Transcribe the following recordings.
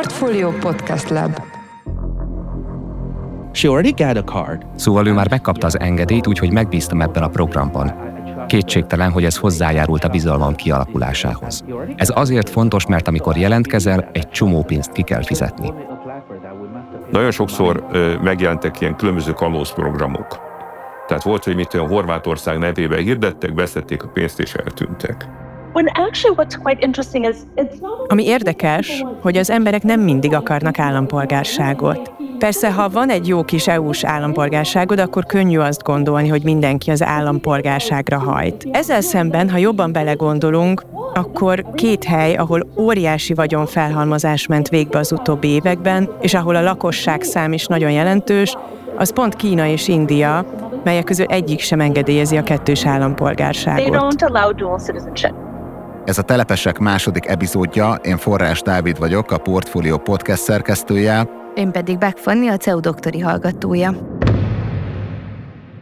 Portfolio Podcast Lab She already got a card. Szóval ő már megkapta az engedélyt, úgyhogy megbíztam ebben a programban. Kétségtelen, hogy ez hozzájárult a bizalmam kialakulásához. Ez azért fontos, mert amikor jelentkezel, egy csomó pénzt ki kell fizetni. Nagyon sokszor ö, megjelentek ilyen különböző kalóz programok. Tehát volt, hogy mit olyan Horvátország nevébe hirdettek, beszedték a pénzt és eltűntek. Ami érdekes, hogy az emberek nem mindig akarnak állampolgárságot. Persze, ha van egy jó kis EU-s állampolgárságod, akkor könnyű azt gondolni, hogy mindenki az állampolgárságra hajt. Ezzel szemben, ha jobban belegondolunk, akkor két hely, ahol óriási vagyonfelhalmozás ment végbe az utóbbi években, és ahol a lakosság szám is nagyon jelentős, az pont Kína és India, melyek közül egyik sem engedélyezi a kettős állampolgárságot. Ez a Telepesek második epizódja, én Forrás Dávid vagyok, a Portfolio podcast szerkesztője. Én pedig Beck Fanni, a CEU doktori hallgatója.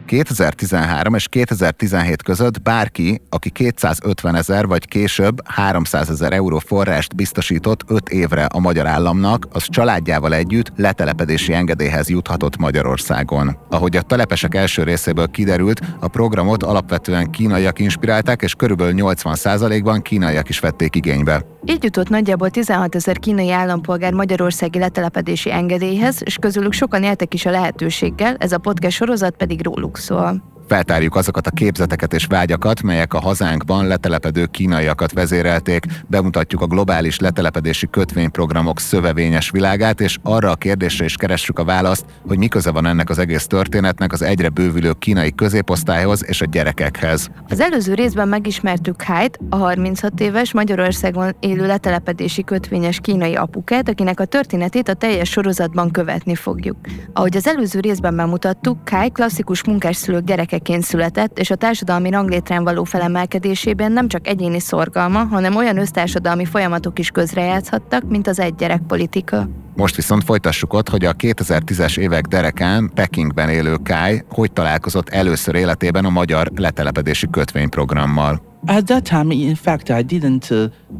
2013 és 2017 között bárki, aki 250 ezer vagy később 300 ezer euró forrást biztosított 5 évre a magyar államnak, az családjával együtt letelepedési engedélyhez juthatott Magyarországon. Ahogy a telepesek első részéből kiderült, a programot alapvetően kínaiak inspirálták, és körülbelül 80%-ban kínaiak is vették igénybe. Így jutott nagyjából 16 ezer kínai állampolgár magyarországi letelepedési engedélyhez, és közülük sokan éltek is a lehetőséggel, ez a podcast sorozat pedig róluk szól. Feltárjuk azokat a képzeteket és vágyakat, melyek a hazánkban letelepedő kínaiakat vezérelték, bemutatjuk a globális letelepedési kötvényprogramok szövevényes világát, és arra a kérdésre is keressük a választ, hogy mi köze van ennek az egész történetnek az egyre bővülő kínai középosztályhoz és a gyerekekhez. Az előző részben megismertük Kite, a 36 éves Magyarországon élő letelepedési kötvényes kínai apukát, akinek a történetét a teljes sorozatban követni fogjuk. Ahogy az előző részben bemutattuk, Kai klasszikus munkásszülők gyereke gyermekként született, és a társadalmi ranglétrán való felemelkedésében nem csak egyéni szorgalma, hanem olyan össztársadalmi folyamatok is közrejátszhattak, mint az egy gyerek politika. Most viszont folytassuk ott, hogy a 2010-es évek derekán Pekingben élő Kai hogy találkozott először életében a magyar letelepedési kötvényprogrammal.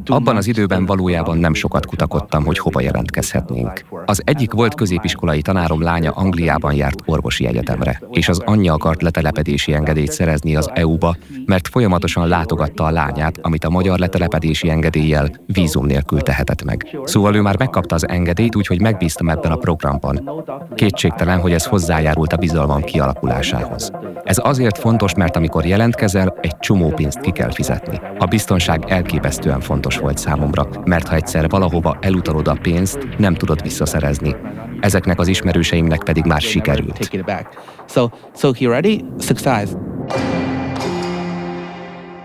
Abban az időben valójában nem sokat kutakodtam, hogy hova jelentkezhetnénk. Az egyik volt középiskolai tanárom lánya Angliában járt orvosi egyetemre, és az anyja akart letelepedési engedélyt szerezni az EU-ba, mert folyamatosan látogatta a lányát, amit a magyar letelepedési engedéllyel vízum nélkül tehetett meg. Szóval ő már megkapta az engedélyt, úgyhogy megbíztam ebben a programban. Kétségtelen, hogy ez hozzájárult a bizalmam kialakulásához. Ez azért fontos, mert amikor jelentkezel, egy csomó pénzt ki kell fizetni. A biztonság elképesztően fontos volt számomra, mert ha egyszer valahova elutalod a pénzt, nem tudod visszaszerezni. Ezeknek az ismerőseimnek pedig már sikerült. So, so he already success.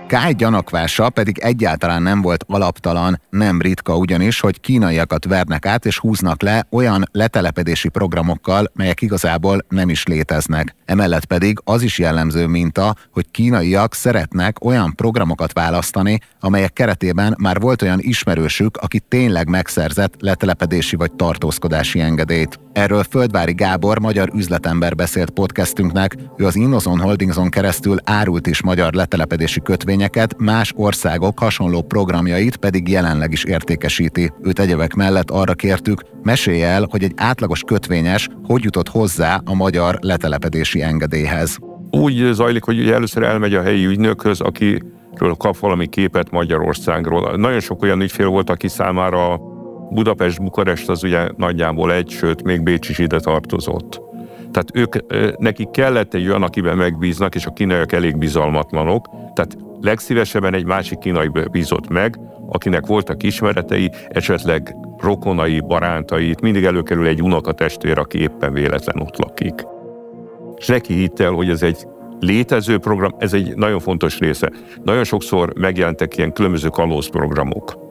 Kály gyanakvása pedig egyáltalán nem volt alaptalan, nem ritka ugyanis, hogy kínaiakat vernek át és húznak le olyan letelepedési programokkal, melyek igazából nem is léteznek. Emellett pedig az is jellemző minta, hogy kínaiak szeretnek olyan programokat választani, amelyek keretében már volt olyan ismerősük, aki tényleg megszerzett letelepedési vagy tartózkodási engedélyt. Erről Földvári Gábor, magyar üzletember beszélt podcastünknek, ő az Innozon Holdingson keresztül árult is magyar letelepedési kötvényeket, más országok hasonló programjait pedig jelenleg is értékesíti. Őt egyebek mellett arra kértük, mesélj el, hogy egy átlagos kötvényes hogy jutott hozzá a magyar letelepedési engedélyhez. Úgy zajlik, hogy először elmegy a helyi ügynökhöz, akiről kap valami képet Magyarországról. Nagyon sok olyan ügyfél volt, aki számára Budapest, Bukarest az ugye nagyjából egy, sőt, még Bécs is ide tartozott. Tehát ők, nekik kellett egy olyan, akiben megbíznak, és a kínaiak elég bizalmatlanok. Tehát legszívesebben egy másik kínai bízott meg, akinek voltak ismeretei, esetleg rokonai, barátai, itt mindig előkerül egy unokatestvér, aki éppen véletlen ott lakik. És neki hitt el, hogy ez egy létező program, ez egy nagyon fontos része. Nagyon sokszor megjelentek ilyen különböző kalózprogramok.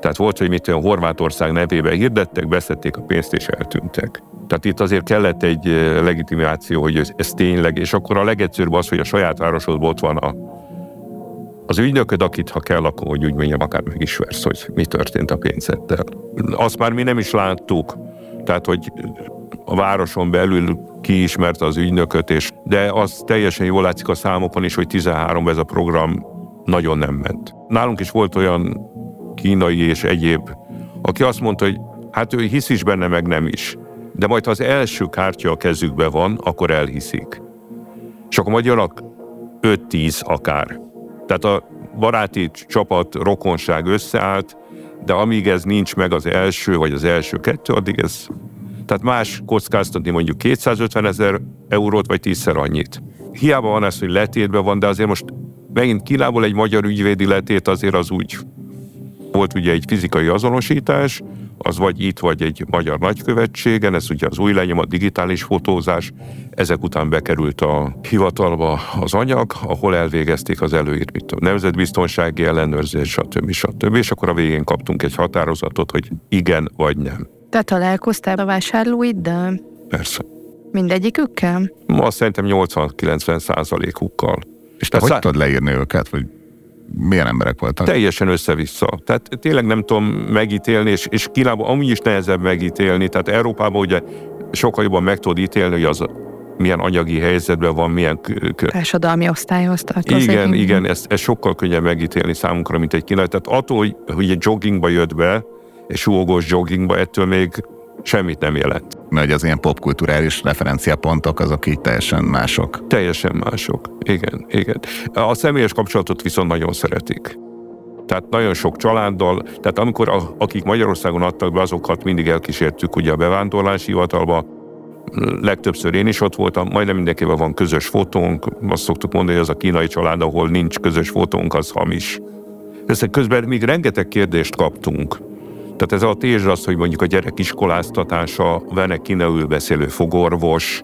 Tehát volt, hogy mit olyan Horvátország nevébe hirdettek, beszedték a pénzt és eltűntek. Tehát itt azért kellett egy legitimáció, hogy ez, ez tényleg, és akkor a legegyszerűbb az, hogy a saját városodban ott van a, az ügynököd, akit ha kell, akkor hogy úgy mondjam, akár megismersz, hogy mi történt a pénzeddel. Azt már mi nem is láttuk, tehát, hogy a városon belül kiismerte az ügynököt, és de az teljesen jól látszik a számokon is, hogy 13 ez a program nagyon nem ment. Nálunk is volt olyan kínai és egyéb, aki azt mondta, hogy Hát ő hisz is benne, meg nem is. De majd, ha az első kártya a kezükbe van, akkor elhiszik. És akkor jönnek 5-10 akár. Tehát a baráti csapat, rokonság összeállt, de amíg ez nincs meg az első, vagy az első kettő, addig ez... Tehát más kockáztatni mondjuk 250 ezer eurót, vagy tízszer annyit. Hiába van ez, hogy letétben van, de azért most megint Kínából egy magyar ügyvédi letét azért az úgy volt ugye egy fizikai azonosítás, az vagy itt, vagy egy magyar nagykövetségen, ez ugye az új lenyomat, digitális fotózás, ezek után bekerült a hivatalba az anyag, ahol elvégezték az előírt mit tudom, nemzetbiztonsági ellenőrzés, stb. stb. És akkor a végén kaptunk egy határozatot, hogy igen vagy nem. Te találkoztál a vásárlóiddal? Persze. Mindegyikükkel? Ma szerintem 80-90 százalékukkal. És te hogy szá... tudod leírni őket, vagy milyen emberek voltak? Teljesen össze-vissza. Tehát tényleg nem tudom megítélni, és, és Kínában amúgy is nehezebb megítélni. Tehát Európában ugye sokkal jobban meg tudod ítélni, hogy az milyen anyagi helyzetben van, milyen... Társadalmi osztályhoz tartozik. Igen, igen, ez, ez sokkal könnyebb megítélni számunkra, mint egy kínai. Tehát attól, hogy, hogy egy joggingba jött be, egy súgós joggingba, ettől még semmit nem jelent. Mert az ilyen popkulturális referenciapontok azok így teljesen mások. Teljesen mások, igen, igen. A személyes kapcsolatot viszont nagyon szeretik. Tehát nagyon sok családdal, tehát amikor a, akik Magyarországon adtak be, azokat mindig elkísértük ugye a bevándorlási hivatalba, legtöbbször én is ott voltam, majdnem mindenkivel van közös fotónk, azt szoktuk mondani, hogy az a kínai család, ahol nincs közös fotónk, az hamis. Össze közben még rengeteg kérdést kaptunk tehát ez a tézs az, hogy mondjuk a gyerek iskoláztatása, vene kineül beszélő fogorvos,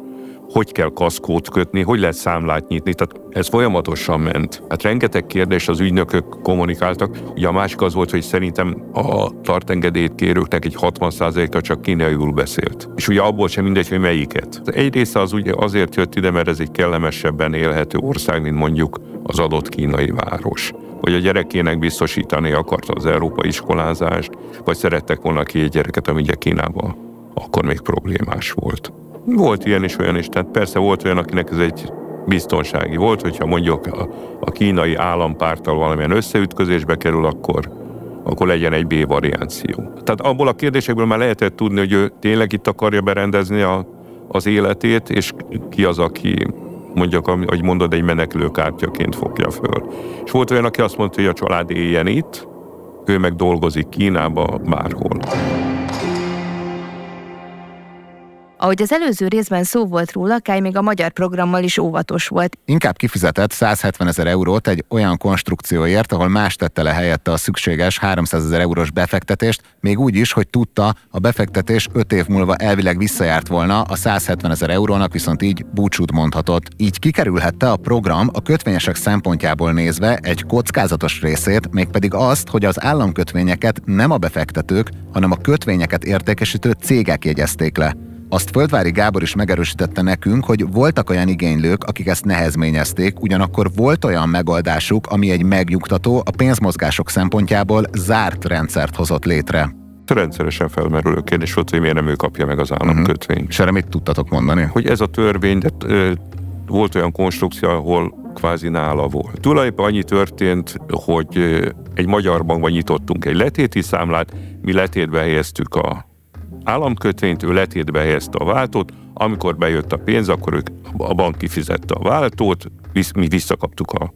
hogy kell kaszkót kötni, hogy lehet számlát nyitni, tehát ez folyamatosan ment. Hát rengeteg kérdés az ügynökök kommunikáltak. Ugye a másik az volt, hogy szerintem a tartengedélyt kérőknek egy 60%-a csak kínaiul beszélt. És ugye abból sem mindegy, hogy melyiket. Egy része az ugye azért jött ide, mert ez egy kellemesebben élhető ország, mint mondjuk az adott kínai város hogy a gyerekének biztosítani akarta az európai iskolázást, vagy szerettek volna egy gyereket, ami ugye Kínában akkor még problémás volt. Volt ilyen is, olyan is, tehát persze volt olyan, akinek ez egy biztonsági volt, hogyha mondjuk a, a kínai állampárttal valamilyen összeütközésbe kerül, akkor, akkor legyen egy B variáció. Tehát abból a kérdésekből már lehetett tudni, hogy ő tényleg itt akarja berendezni a, az életét, és ki az, aki mondjuk, ahogy mondod, egy menekülőkártyaként fogja föl. És volt olyan, aki azt mondta, hogy a család éljen itt, ő meg dolgozik Kínába, bárhol. Ahogy az előző részben szó volt róla, Kai még a magyar programmal is óvatos volt. Inkább kifizetett 170 ezer eurót egy olyan konstrukcióért, ahol más tette le helyette a szükséges 300 ezer eurós befektetést, még úgy is, hogy tudta, a befektetés 5 év múlva elvileg visszajárt volna, a 170 ezer eurónak viszont így búcsút mondhatott. Így kikerülhette a program a kötvényesek szempontjából nézve egy kockázatos részét, mégpedig azt, hogy az államkötvényeket nem a befektetők, hanem a kötvényeket értékesítő cégek jegyezték le. Azt Földvári Gábor is megerősítette nekünk, hogy voltak olyan igénylők, akik ezt nehezményezték, ugyanakkor volt olyan megoldásuk, ami egy megnyugtató, a pénzmozgások szempontjából zárt rendszert hozott létre. Rendszeresen felmerülő kérdés volt, hogy miért nem ő kapja meg az államkötvényt. Uh-huh. És erre mit tudtatok mondani? Hogy ez a törvény, de ö, volt olyan konstrukció, ahol kvázi nála volt. Tulajdonképpen annyi történt, hogy egy magyar bankban nyitottunk egy letéti számlát, mi letétbe helyeztük a államkötvényt, ő letétbe helyezte a váltót, amikor bejött a pénz, akkor ők, a bank kifizette a váltót, mi visszakaptuk a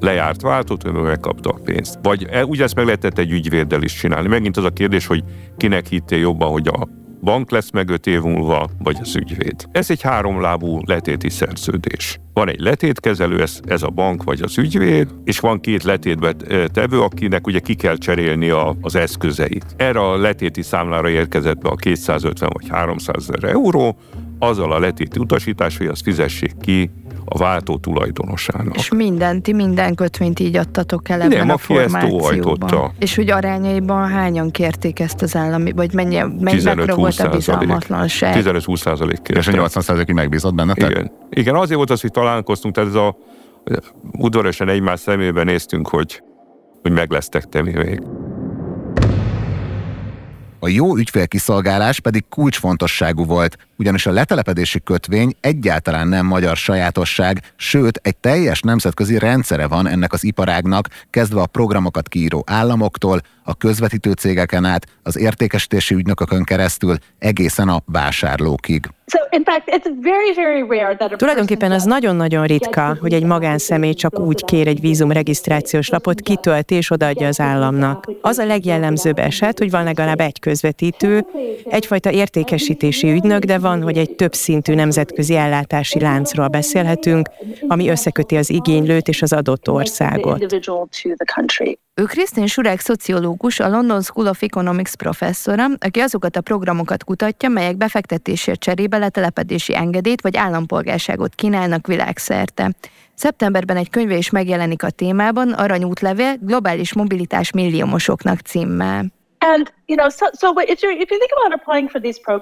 lejárt váltót, ő megkapta a pénzt. Vagy e, ugye ezt meg lehetett egy ügyvéddel is csinálni. Megint az a kérdés, hogy kinek hittél jobban, hogy a bank lesz meg öt év múlva, vagy az ügyvéd. Ez egy háromlábú letéti szerződés. Van egy letétkezelő, ez, ez a bank vagy az ügyvéd, és van két letétbe tevő, akinek ugye ki kell cserélni a, az eszközeit. Erre a letéti számlára érkezett be a 250 vagy 300 ezer euró, azzal a letéti utasítás, hogy azt fizessék ki a váltó tulajdonosának. És mindent, ti minden kötvényt így adtatok el ebben Nem, a formációban. És hogy arányaiban hányan kérték ezt az állami, vagy mennyi, mennyi volt a bizalmatlanság? 15-20 százalék kérte. És a 80 százalékig megbízott benne? Igen. Igen, azért volt az, hogy találkoztunk, tehát ez a udvariasan egymás szemébe néztünk, hogy, hogy meg lesztek te még. A jó ügyfélkiszolgálás pedig kulcsfontosságú volt, ugyanis a letelepedési kötvény egyáltalán nem magyar sajátosság, sőt, egy teljes nemzetközi rendszere van ennek az iparágnak, kezdve a programokat kiíró államoktól, a közvetítő cégeken át, az értékesítési ügynökökön keresztül, egészen a vásárlókig. Tulajdonképpen az nagyon-nagyon ritka, hogy egy magánszemély csak úgy kér egy vízumregisztrációs lapot, kitölti és odaadja az államnak. Az a legjellemzőbb eset, hogy van legalább egy közvetítő, egyfajta értékesítési ügynök, de van, hogy egy több szintű nemzetközi ellátási láncról beszélhetünk, ami összeköti az igénylőt és az adott országot. Ő Krisztin Surek szociológus, a London School of Economics professzora, aki azokat a programokat kutatja, melyek befektetésért cserébe letelepedési engedélyt vagy állampolgárságot kínálnak világszerte. Szeptemberben egy könyve is megjelenik a témában, Aranyútlevél, globális mobilitás milliómosoknak címmel.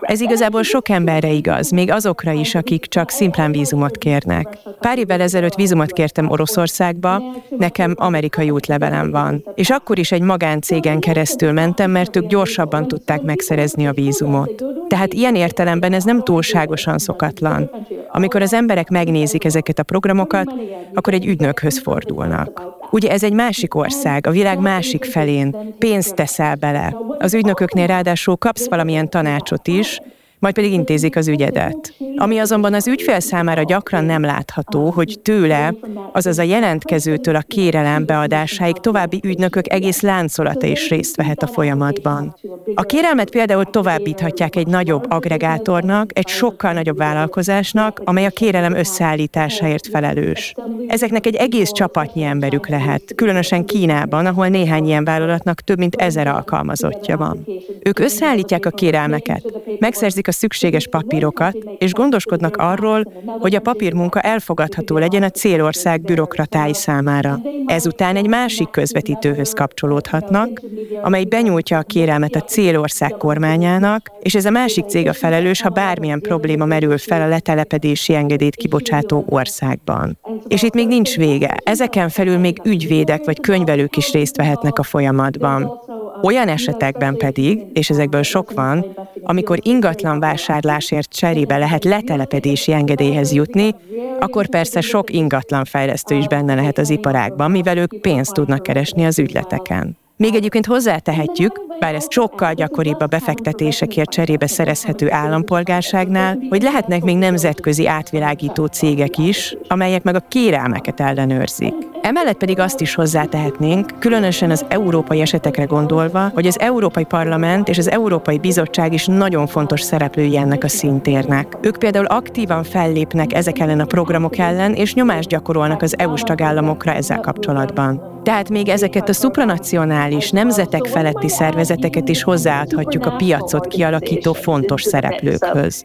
Ez igazából sok emberre igaz, még azokra is, akik csak szimplán vízumot kérnek. Pár évvel ezelőtt vízumot kértem Oroszországba, nekem amerikai útlevelem van. És akkor is egy magáncégen keresztül mentem, mert ők gyorsabban tudták megszerezni a vízumot. Tehát ilyen értelemben ez nem túlságosan szokatlan. Amikor az emberek megnézik ezeket a programokat, akkor egy ügynökhöz fordulnak. Ugye ez egy másik ország, a világ másik felén. Pénzt teszel bele. Az ügynököknél ráadásul kapsz valamilyen tanácsot is, majd pedig intézik az ügyedet. Ami azonban az ügyfél számára gyakran nem látható, hogy tőle, azaz a jelentkezőtől a kérelem beadásáig további ügynökök egész láncolata is részt vehet a folyamatban. A kérelmet például továbbíthatják egy nagyobb agregátornak, egy sokkal nagyobb vállalkozásnak, amely a kérelem összeállításáért felelős. Ezeknek egy egész csapatnyi emberük lehet, különösen Kínában, ahol néhány ilyen vállalatnak több mint ezer alkalmazottja van. Ők összeállítják a kérelmeket, megszerzik a szükséges papírokat, és gondoskodnak arról, hogy a papírmunka elfogadható legyen a célország bürokratái számára. Ezután egy másik közvetítőhöz kapcsolódhatnak, amely benyújtja a kérelmet a célország kormányának, és ez a másik cég a felelős, ha bármilyen probléma merül fel a letelepedési engedélyt kibocsátó országban. És itt még nincs vége. Ezeken felül még ügyvédek vagy könyvelők is részt vehetnek a folyamatban. Olyan esetekben pedig, és ezekből sok van, amikor ingatlan vásárlásért cserébe lehet letelepedési engedélyhez jutni, akkor persze sok ingatlan fejlesztő is benne lehet az iparágban, mivel ők pénzt tudnak keresni az ügyleteken. Még egyébként hozzátehetjük, bár ez sokkal gyakoribb a befektetésekért cserébe szerezhető állampolgárságnál, hogy lehetnek még nemzetközi átvilágító cégek is, amelyek meg a kérelmeket ellenőrzik. Emellett pedig azt is hozzátehetnénk, különösen az európai esetekre gondolva, hogy az Európai Parlament és az Európai Bizottság is nagyon fontos szereplői ennek a szintérnek. Ők például aktívan fellépnek ezek ellen a programok ellen, és nyomást gyakorolnak az EU-s tagállamokra ezzel kapcsolatban. Tehát még ezeket a supranacionális, nemzetek feletti szervezeteket is hozzáadhatjuk a piacot kialakító fontos szereplőkhöz.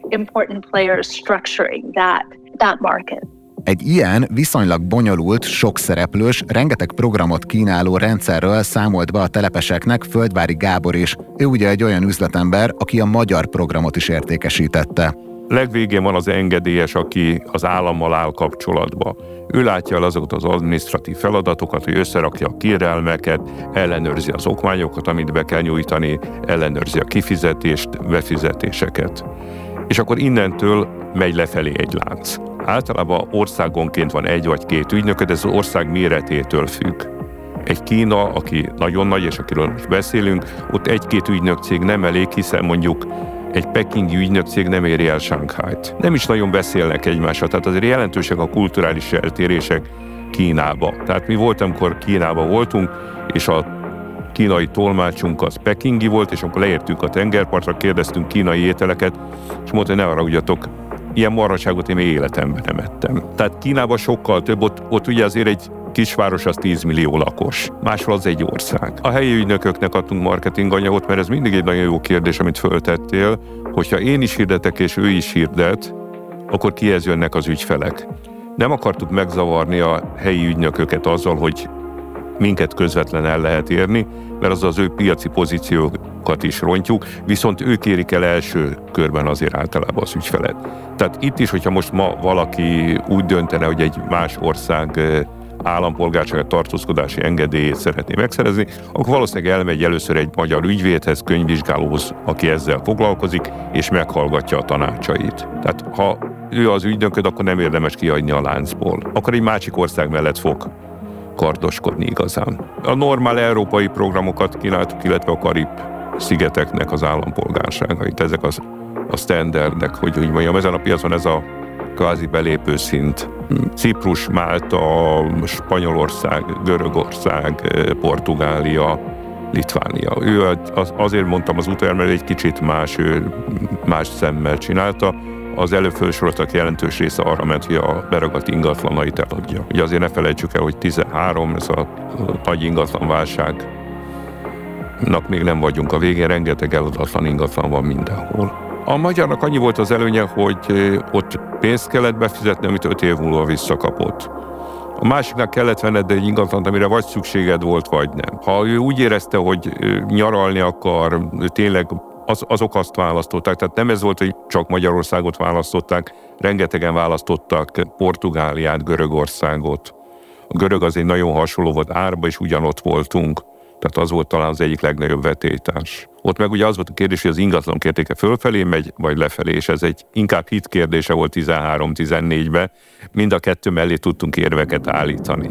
Egy ilyen, viszonylag bonyolult, sok szereplős, rengeteg programot kínáló rendszerről számolt be a telepeseknek Földvári Gábor is. Ő ugye egy olyan üzletember, aki a magyar programot is értékesítette. Legvégén van az engedélyes, aki az állammal áll kapcsolatba. Ő látja el azokat az administratív feladatokat, hogy összerakja a kérelmeket, ellenőrzi az okmányokat, amit be kell nyújtani, ellenőrzi a kifizetést, befizetéseket. És akkor innentől megy lefelé egy lánc. Általában országonként van egy vagy két ügynök, de ez az ország méretétől függ. Egy Kína, aki nagyon nagy, és akiről most beszélünk, ott egy-két ügynök cég nem elég, hiszen mondjuk egy pekingi ügynökség nem éri el Shanghai-t. Nem is nagyon beszélnek egymással, tehát azért jelentősek a kulturális eltérések Kínába. Tehát mi volt, amikor Kínába voltunk, és a kínai tolmácsunk az pekingi volt, és akkor leértünk a tengerpartra, kérdeztünk kínai ételeket, és mondta, hogy ne haragudjatok, ilyen marhaságot én még életemben nem ettem. Tehát Kínában sokkal több, ott, ott ugye azért egy kisváros az 10 millió lakos, máshol az egy ország. A helyi ügynököknek adtunk marketing anyagot, mert ez mindig egy nagyon jó kérdés, amit föltettél, hogyha én is hirdetek és ő is hirdet, akkor kihez jönnek az ügyfelek. Nem akartuk megzavarni a helyi ügynököket azzal, hogy minket közvetlen el lehet érni, mert az az ő piaci pozíciókat is rontjuk, viszont ők érik el első körben azért általában az ügyfelet. Tehát itt is, hogyha most ma valaki úgy döntene, hogy egy más ország állampolgárság tartózkodási engedélyét szeretné megszerezni, akkor valószínűleg elmegy először egy magyar ügyvédhez, könyvvizsgálóhoz, aki ezzel foglalkozik, és meghallgatja a tanácsait. Tehát ha ő az ügynököd, akkor nem érdemes kiadni a láncból. Akkor egy másik ország mellett fog kardoskodni igazán. A normál európai programokat kínáltuk, illetve a Karib szigeteknek az állampolgárságait. Ezek az, a standardek, hogy úgy mondjam, ezen a piacon ez a kvázi belépő szint. Ciprus, Málta, Spanyolország, Görögország, Portugália, Litvánia. Ő az, azért mondtam az utoljára, mert egy kicsit más, ő más szemmel csinálta. Az előfölsoroltak jelentős része arra ment, hogy a beragadt ingatlanait eladja. Ugye azért ne felejtsük el, hogy 13, ez a nagy ingatlanválság még nem vagyunk a végén, rengeteg eladatlan ingatlan van mindenhol. A magyarnak annyi volt az előnye, hogy ott pénzt kellett befizetni, amit öt év múlva visszakapott. A másiknak kellett venned egy ingatlant, amire vagy szükséged volt, vagy nem. Ha ő úgy érezte, hogy nyaralni akar, tényleg az, azok azt választották. Tehát nem ez volt, hogy csak Magyarországot választották, rengetegen választottak Portugáliát, Görögországot. A görög az egy nagyon hasonló volt, árba is ugyanott voltunk. Tehát az volt talán az egyik legnagyobb vetétás. Ott meg ugye az volt a kérdés, hogy az ingatlan értéke fölfelé megy, vagy lefelé, és ez egy inkább hit kérdése volt 13-14-ben. Mind a kettő mellé tudtunk érveket állítani.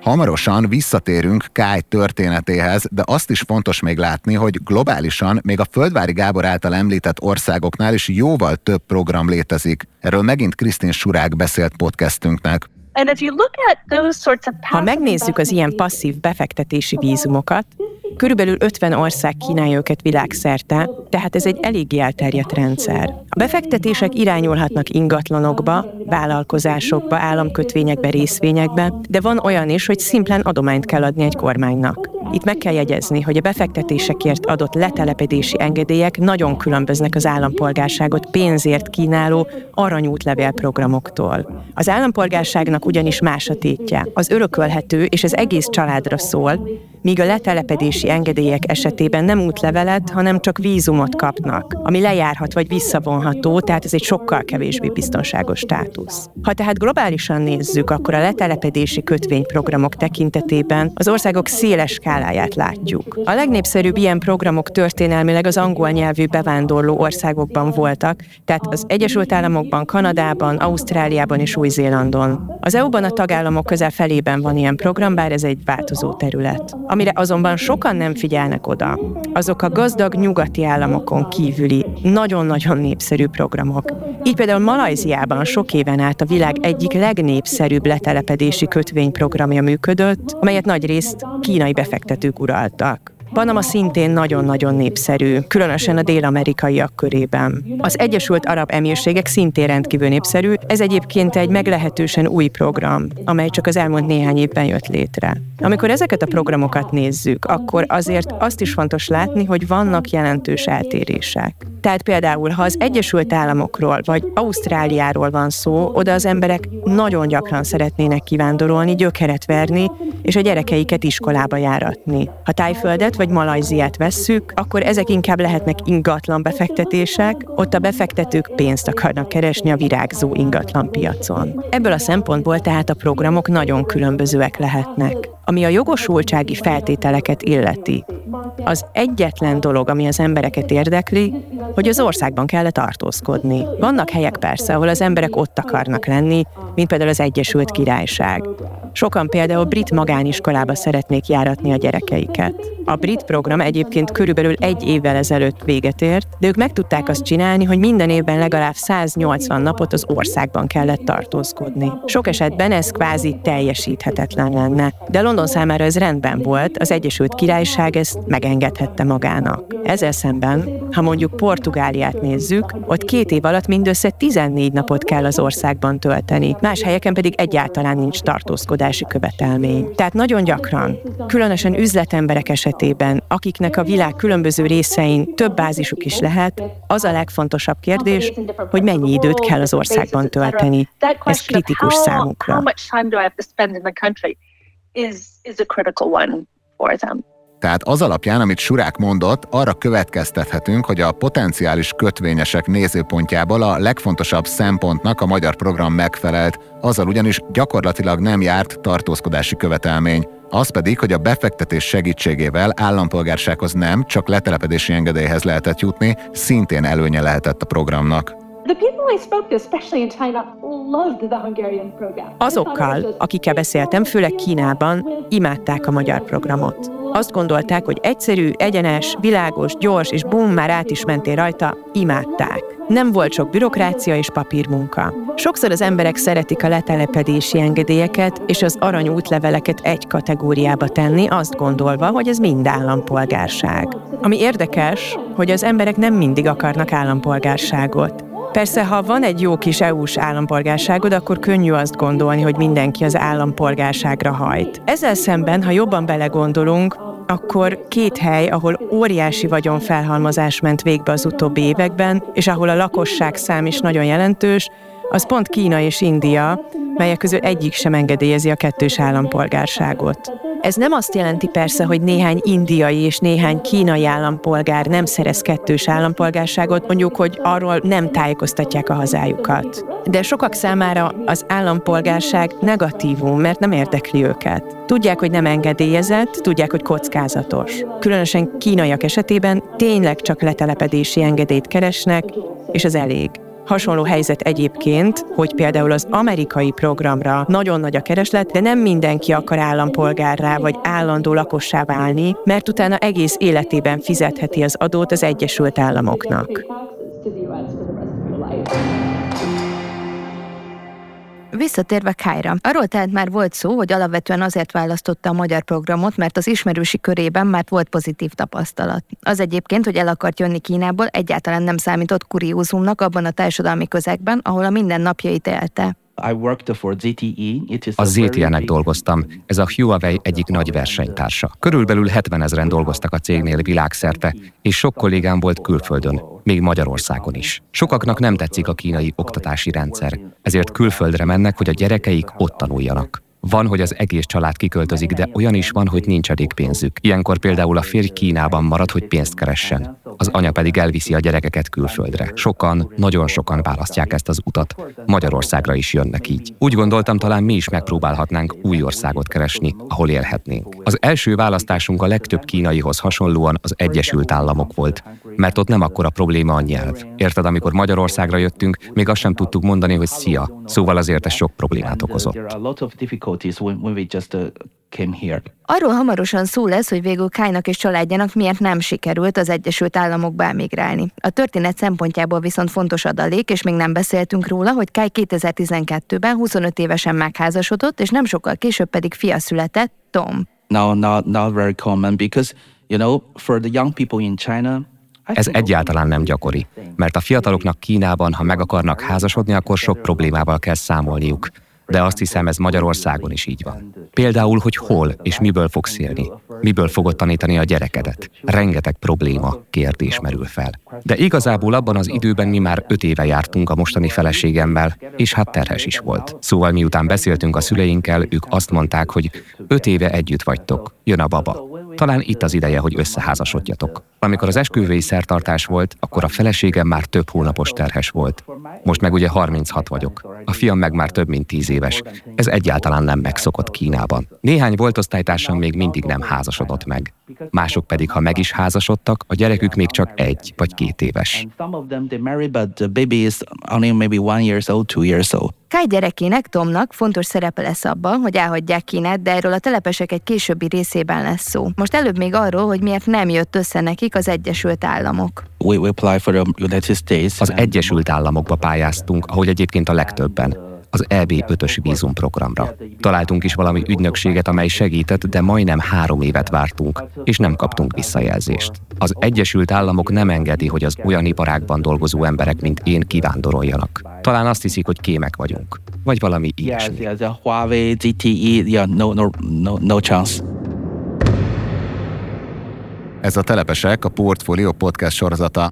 Hamarosan visszatérünk Kály történetéhez, de azt is fontos még látni, hogy globálisan még a Földvári Gábor által említett országoknál is jóval több program létezik. Erről megint Krisztin Surák beszélt podcastünknek. Ha megnézzük az ilyen passzív befektetési vízumokat, Körülbelül 50 ország kínálja őket világszerte, tehát ez egy eléggé elterjedt rendszer. A befektetések irányulhatnak ingatlanokba, vállalkozásokba, államkötvényekbe, részvényekbe, de van olyan is, hogy szimplán adományt kell adni egy kormánynak. Itt meg kell jegyezni, hogy a befektetésekért adott letelepedési engedélyek nagyon különböznek az állampolgárságot pénzért kínáló aranyútlevél programoktól. Az állampolgárságnak ugyanis más a tétje. Az örökölhető és az egész családra szól, míg a letelepedési engedélyek esetében nem útlevelet, hanem csak vízumot kapnak, ami lejárhat vagy visszavonható, tehát ez egy sokkal kevésbé biztonságos státusz. Ha tehát globálisan nézzük, akkor a letelepedési kötvényprogramok tekintetében az országok széles skáláját látjuk. A legnépszerűbb ilyen programok történelmileg az angol nyelvű bevándorló országokban voltak, tehát az Egyesült Államokban, Kanadában, Ausztráliában és Új-Zélandon. Az EU-ban a tagállamok közel felében van ilyen program, bár ez egy változó terület. Amire azonban sokan nem figyelnek oda, azok a gazdag nyugati államokon kívüli, nagyon-nagyon népszerű programok. Így például Malajziában sok éven át a világ egyik legnépszerűbb letelepedési kötvényprogramja működött, amelyet nagyrészt kínai befektetők uraltak. Panama szintén nagyon-nagyon népszerű, különösen a dél-amerikaiak körében. Az Egyesült Arab Emírségek szintén rendkívül népszerű, ez egyébként egy meglehetősen új program, amely csak az elmúlt néhány évben jött létre. Amikor ezeket a programokat nézzük, akkor azért azt is fontos látni, hogy vannak jelentős eltérések. Tehát például, ha az Egyesült Államokról vagy Ausztráliáról van szó, oda az emberek nagyon gyakran szeretnének kivándorolni, gyökeret verni, és a gyerekeiket iskolába járatni. Ha Tájföldet vagy Malajziát vesszük, akkor ezek inkább lehetnek ingatlan befektetések, ott a befektetők pénzt akarnak keresni a virágzó ingatlan piacon. Ebből a szempontból tehát a programok nagyon különbözőek lehetnek. Ami a jogosultsági feltételeket illeti, az egyetlen dolog, ami az embereket érdekli, hogy az országban kell tartózkodni. Vannak helyek persze, ahol az emberek ott akarnak lenni, mint például az Egyesült Királyság. Sokan például brit magániskolába szeretnék járatni a gyerekeiket. A brit program egyébként körülbelül egy évvel ezelőtt véget ért, de ők meg tudták azt csinálni, hogy minden évben legalább 180 napot az országban kellett tartózkodni. Sok esetben ez kvázi teljesíthetetlen lenne, de London számára ez rendben volt, az Egyesült Királyság ezt megengedhette magának. Ezzel szemben, ha mondjuk Portugáliát nézzük, ott két év alatt mindössze 14 napot kell az országban tölteni, más helyeken pedig egyáltalán nincs tartózkodási követelmény. Tehát nagyon gyakran, különösen üzletemberek esetében, akiknek a világ különböző részein több bázisuk is lehet, az a legfontosabb kérdés, hogy mennyi időt kell az országban tölteni. Ez kritikus számukra. is a critical one for them. Tehát az alapján, amit Surák mondott, arra következtethetünk, hogy a potenciális kötvényesek nézőpontjából a legfontosabb szempontnak a magyar program megfelelt, azzal ugyanis gyakorlatilag nem járt tartózkodási követelmény. Az pedig, hogy a befektetés segítségével állampolgársághoz nem, csak letelepedési engedélyhez lehetett jutni, szintén előnye lehetett a programnak. Azokkal, akikkel beszéltem, főleg Kínában, imádták a magyar programot. Azt gondolták, hogy egyszerű, egyenes, világos, gyors, és bum, már át is mentél rajta, imádták. Nem volt sok bürokrácia és papírmunka. Sokszor az emberek szeretik a letelepedési engedélyeket és az arany útleveleket egy kategóriába tenni, azt gondolva, hogy ez mind állampolgárság. Ami érdekes, hogy az emberek nem mindig akarnak állampolgárságot. Persze, ha van egy jó kis EU-s állampolgárságod, akkor könnyű azt gondolni, hogy mindenki az állampolgárságra hajt. Ezzel szemben, ha jobban belegondolunk, akkor két hely, ahol óriási vagyonfelhalmozás ment végbe az utóbbi években, és ahol a lakosság szám is nagyon jelentős, az pont Kína és India, melyek közül egyik sem engedélyezi a kettős állampolgárságot. Ez nem azt jelenti persze, hogy néhány indiai és néhány kínai állampolgár nem szerez kettős állampolgárságot, mondjuk, hogy arról nem tájékoztatják a hazájukat. De sokak számára az állampolgárság negatívum, mert nem érdekli őket. Tudják, hogy nem engedélyezett, tudják, hogy kockázatos. Különösen kínaiak esetében tényleg csak letelepedési engedélyt keresnek, és az elég. Hasonló helyzet egyébként, hogy például az amerikai programra nagyon nagy a kereslet, de nem mindenki akar állampolgárrá vagy állandó lakossá válni, mert utána egész életében fizetheti az adót az Egyesült Államoknak. Visszatérve Kájra. Arról tehát már volt szó, hogy alapvetően azért választotta a magyar programot, mert az ismerősi körében már volt pozitív tapasztalat. Az egyébként, hogy el akart jönni Kínából, egyáltalán nem számított kuriózumnak abban a társadalmi közegben, ahol a mindennapjait élte. A ZTE-nek dolgoztam, ez a Huawei egyik nagy versenytársa. Körülbelül 70 ezeren dolgoztak a cégnél világszerte, és sok kollégám volt külföldön, még Magyarországon is. Sokaknak nem tetszik a kínai oktatási rendszer, ezért külföldre mennek, hogy a gyerekeik ott tanuljanak. Van, hogy az egész család kiköltözik, de olyan is van, hogy nincs elég pénzük. Ilyenkor például a férj Kínában marad, hogy pénzt keressen. Az anya pedig elviszi a gyerekeket külföldre. Sokan, nagyon sokan választják ezt az utat. Magyarországra is jönnek így. Úgy gondoltam, talán mi is megpróbálhatnánk új országot keresni, ahol élhetnénk. Az első választásunk a legtöbb kínaihoz hasonlóan az Egyesült Államok volt, mert ott nem akkora probléma a nyelv. Érted, amikor Magyarországra jöttünk, még azt sem tudtuk mondani, hogy szia, szóval azért ez sok problémát okozott came here. Arról hamarosan szó lesz, hogy végül Kájnak és családjának miért nem sikerült az Egyesült Államokba emigrálni. A történet szempontjából viszont fontos adalék, és még nem beszéltünk róla, hogy Káj 2012-ben 25 évesen megházasodott, és nem sokkal később pedig fia született, Tom. No, not, not very common because, you know, for the young people in China, ez egyáltalán nem gyakori, mert a fiataloknak Kínában, ha meg akarnak házasodni, akkor sok problémával kell számolniuk de azt hiszem ez Magyarországon is így van. Például, hogy hol és miből fogsz élni, miből fogod tanítani a gyerekedet. Rengeteg probléma, kérdés merül fel. De igazából abban az időben mi már öt éve jártunk a mostani feleségemmel, és hát terhes is volt. Szóval miután beszéltünk a szüleinkkel, ők azt mondták, hogy öt éve együtt vagytok, jön a baba. Talán itt az ideje, hogy összeházasodjatok. Amikor az esküvői szertartás volt, akkor a feleségem már több hónapos terhes volt. Most meg ugye 36 vagyok. A fiam meg már több mint 10 éves. Ez egyáltalán nem megszokott Kínában. Néhány volt osztálytársam még mindig nem házasodott meg. Mások pedig, ha meg is házasodtak, a gyerekük még csak egy vagy két éves. Kai gyerekének, Tomnak fontos szerepe lesz abban, hogy elhagyják Kínát, de erről a telepesek egy későbbi részében lesz szó. Most előbb még arról, hogy miért nem jött össze nekik az Egyesült Államok. Az Egyesült Államokba pályáztunk, ahogy egyébként a legtöbben az EB 5-ös vízumprogramra. Találtunk is valami ügynökséget, amely segített, de majdnem három évet vártunk, és nem kaptunk visszajelzést. Az Egyesült Államok nem engedi, hogy az olyan iparágban dolgozó emberek, mint én kivándoroljanak. Talán azt hiszik, hogy kémek vagyunk. Vagy valami ilyesmi. Yes, yes, Huawei, ZTE, yeah, no, no, no, no chance. Ez a Telepesek, a Portfolio podcast sorozata.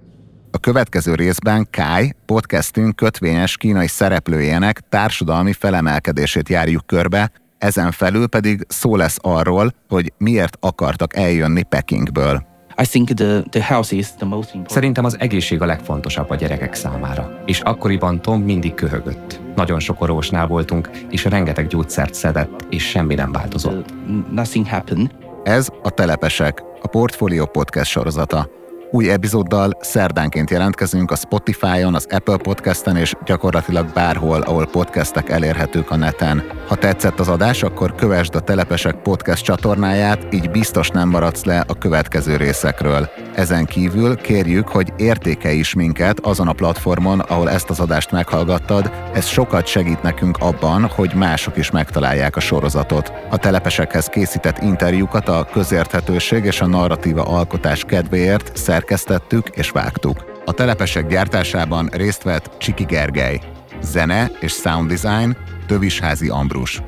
A következő részben Kai, podcastünk kötvényes kínai szereplőjének társadalmi felemelkedését járjuk körbe, Ezen felül pedig szó lesz arról, hogy miért akartak eljönni Pekingből. I think the, the health is the most important. Szerintem az egészség a legfontosabb a gyerekek számára. És akkoriban Tom mindig köhögött. Nagyon sok orvosnál voltunk, és rengeteg gyógyszert szedett, és semmi nem változott. Uh, nothing happened. Ez a Telepesek, a Portfolio Podcast sorozata. Új epizóddal szerdánként jelentkezünk a Spotify-on, az Apple Podcast-en és gyakorlatilag bárhol, ahol podcastek elérhetők a neten. Ha tetszett az adás, akkor kövesd a Telepesek podcast csatornáját, így biztos nem maradsz le a következő részekről. Ezen kívül kérjük, hogy értékelj is minket azon a platformon, ahol ezt az adást meghallgattad. Ez sokat segít nekünk abban, hogy mások is megtalálják a sorozatot. A telepesekhez készített interjúkat a közérthetőség és a narratíva alkotás kedvéért szerkesztettük és vágtuk. A telepesek gyártásában részt vett Csiki Gergely. Zene és sound design Tövisházi Ambrus.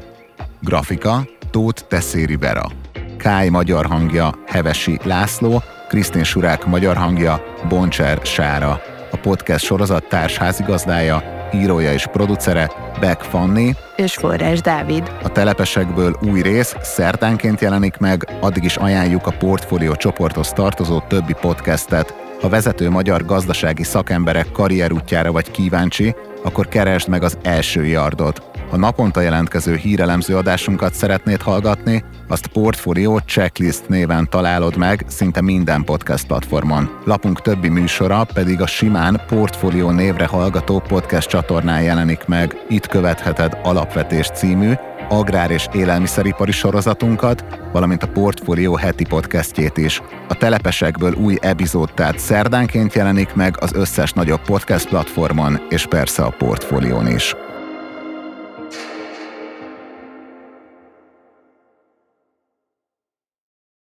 Grafika Tóth Teszéri Vera. Kály magyar hangja Hevesi László, Krisztin Surák magyar hangja Boncser Sára. A podcast sorozat társházigazdája, írója és producere Beck Fanni, És Forrás Dávid. a telepesekből új rész szerdánként jelenik meg, addig is ajánljuk a portfólió csoporthoz tartozó többi podcastet. Ha vezető magyar gazdasági szakemberek karrierútjára vagy kíváncsi, akkor keresd meg az első yardot. Ha naponta jelentkező hírelemző adásunkat szeretnéd hallgatni, azt Portfolio Checklist néven találod meg szinte minden podcast platformon. Lapunk többi műsora pedig a simán Portfolio névre hallgató podcast csatornán jelenik meg. Itt követheted Alapvetés című, agrár- és élelmiszeripari sorozatunkat, valamint a Portfolio heti podcastjét is. A telepesekből új epizód tehát szerdánként jelenik meg az összes nagyobb podcast platformon, és persze a Portfolión is.